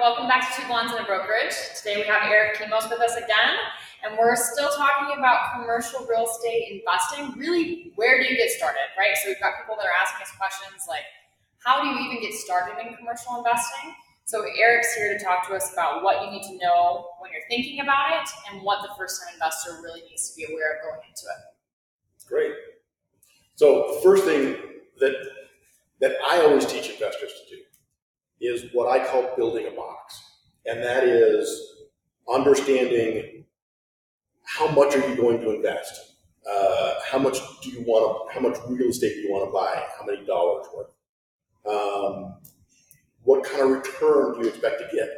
Welcome back to Two Blondes and a Brokerage. Today we have Eric Kimos with us again, and we're still talking about commercial real estate investing. Really, where do you get started, right? So we've got people that are asking us questions like, how do you even get started in commercial investing? So Eric's here to talk to us about what you need to know when you're thinking about it and what the first-time investor really needs to be aware of going into it. Great. So the first thing that that I always teach investors to do is what I call building a box. And that is understanding how much are you going to invest? Uh, how much do you want to, how much real estate do you want to buy? How many dollars worth? Um, what kind of return do you expect to get?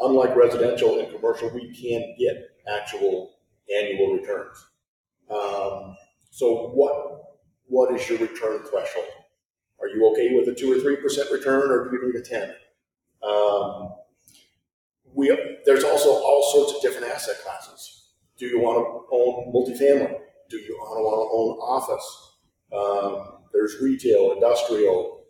Unlike residential and commercial, we can get actual annual returns. Um, so what what is your return threshold? Are you okay with a two or three percent return, or do you need a ten? Um, we, there's also all sorts of different asset classes. Do you want to own multifamily? Do you want to, own office? Um, there's retail, industrial,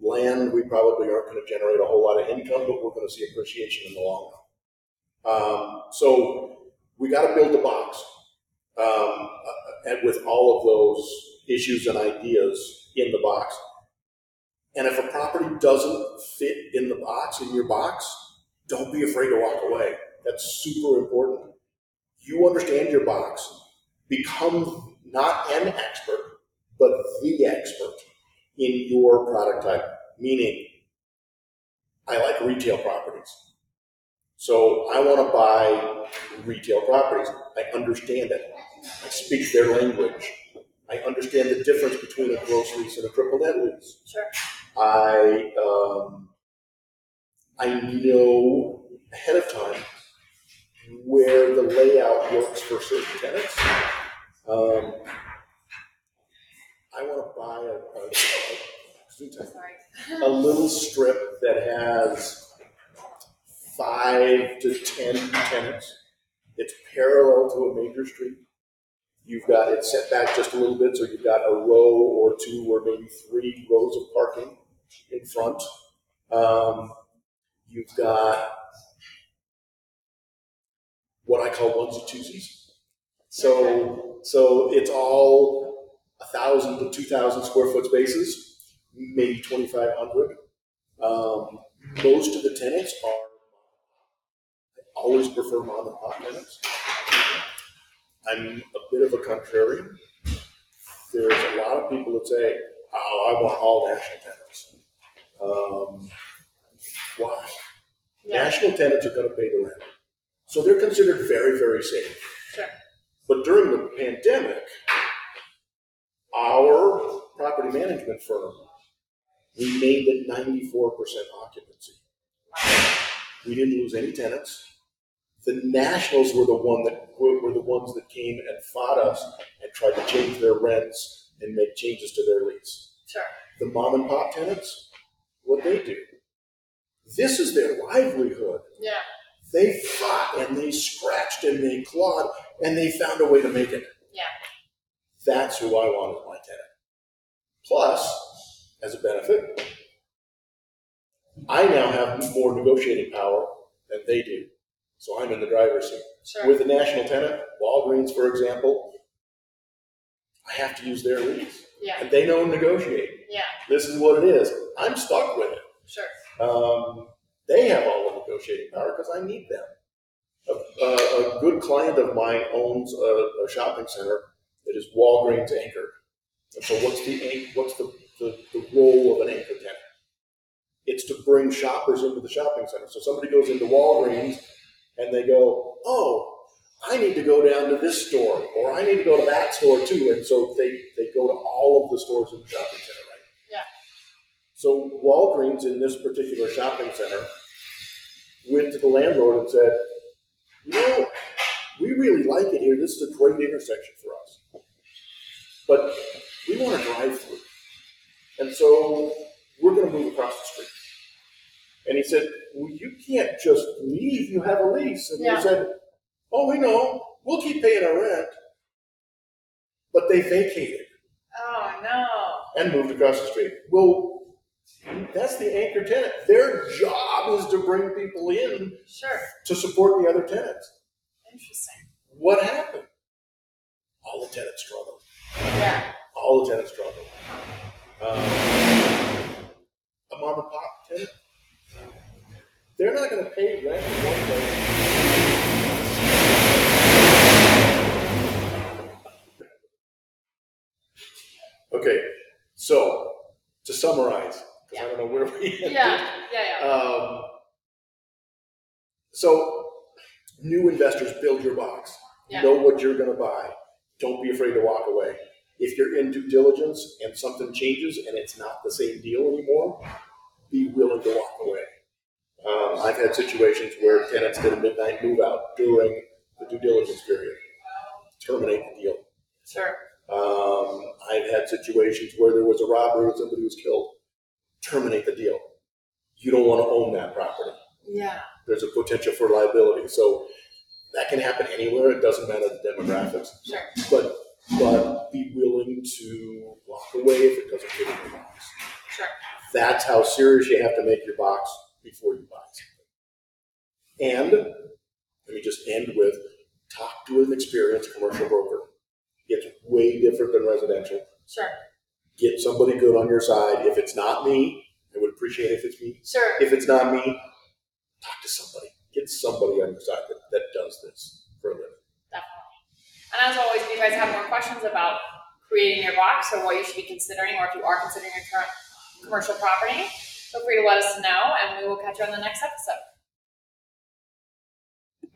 land. We probably aren't going to generate a whole lot of income, but we're going to see appreciation in the long run. Um, so we got to build the box um, with all of those issues and ideas in the box. And if a property doesn't fit in the box, in your box, don't be afraid to walk away. That's super important. You understand your box, become not an expert, but the expert in your product type. Meaning, I like retail properties. So I want to buy retail properties. I understand it. I speak their language. I understand the difference between a gross lease and a triple net lease. Sure. I um, I know ahead of time where the layout works for certain tenants. Um, I want to buy a, a, Sorry. a little strip that has five to ten tenants. It's parallel to a major street. You've got it set back just a little bit, so you've got a row or two or maybe three rows of parking in front. Um, you've got what I call onesie twosies. So, so it's all a thousand to two thousand square foot spaces, maybe twenty five hundred. Um, most of the tenants are. I always prefer mom and pop tenants. I'm a bit of a contrarian. There's a lot of people that say, "Oh, I want all national tenants." Um, why? Yeah. National tenants are going to pay the rent, so they're considered very, very safe. Sure. But during the pandemic, our property management firm we made it 94% occupancy. We didn't lose any tenants. The nationals were the one that were the ones that came and fought us and tried to change their rents and make changes to their lease. Sure. The mom and pop tenants, what they do. This is their livelihood. Yeah. They fought and they scratched and they clawed and they found a way to make it. Yeah. That's who I want as my tenant. Plus, as a benefit, I now have more negotiating power than they do. So I'm in the driver's seat. Sure. With a national tenant, Walgreens, for example, I have to use their lease. Yeah. And they know negotiate. Yeah. This is what it is. I'm stuck with it. Sure. Um, they have all the negotiating power because I need them. A, a, a good client of mine owns a, a shopping center that is Walgreens anchored. And so, what's the what's the, the, the role of an anchor tenant? It's to bring shoppers into the shopping center. So somebody goes into Walgreens and they go, "Oh, I need to go down to this store, or I need to go to that store too." And so they they go to all of the stores in the shopping center. So Walgreens in this particular shopping center went to the landlord and said, "You know, we really like it here. This is a great intersection for us, but we want to drive through, and so we're going to move across the street." And he said, "Well, you can't just leave. You have a lease." And Yeah. they said, "Oh, we know. We'll keep paying our rent." But they vacated Oh no. and moved across the street. Well, that's the anchor tenant. Their job is to bring people in Sure. to support the other tenants. Interesting. What happened? All the tenants struggled. Yeah. All the tenants struggled. Um, a mom and pop tenant, they're not going to pay rent one place. Okay, so to summarize, because I don't know where we ended. Yeah. Yeah. Yeah. Um, so, new investors build your box. Yeah. Know what you're going to buy. Don't be afraid to walk away. If you're in due diligence and something changes and it's not the same deal anymore, be willing to walk away. Um, I've had situations where tenants did a midnight move out during the due diligence period. Terminate the deal. Sure. Um, I've had situations where there was a robbery and somebody was killed. Terminate the deal. You don't want to own that property. Yeah. There's a potential for liability. So that can happen anywhere. It doesn't matter the demographics. Sure. But but be willing to walk away if it doesn't fit in your box. Sure. That's how serious you have to make your box before you buy something. And let me just end with talk to an experienced commercial broker. It's way different than residential. Sure. Get somebody good on your side. If it's not me, I would appreciate if it's me. Sure. If it's not me, talk to somebody. Get somebody on your side that, that does this for a living. Definitely. And as always, if you guys have more questions about creating your box or what you should be considering, or if you are considering your current commercial property, feel free to let us know, and we will catch you on the next episode.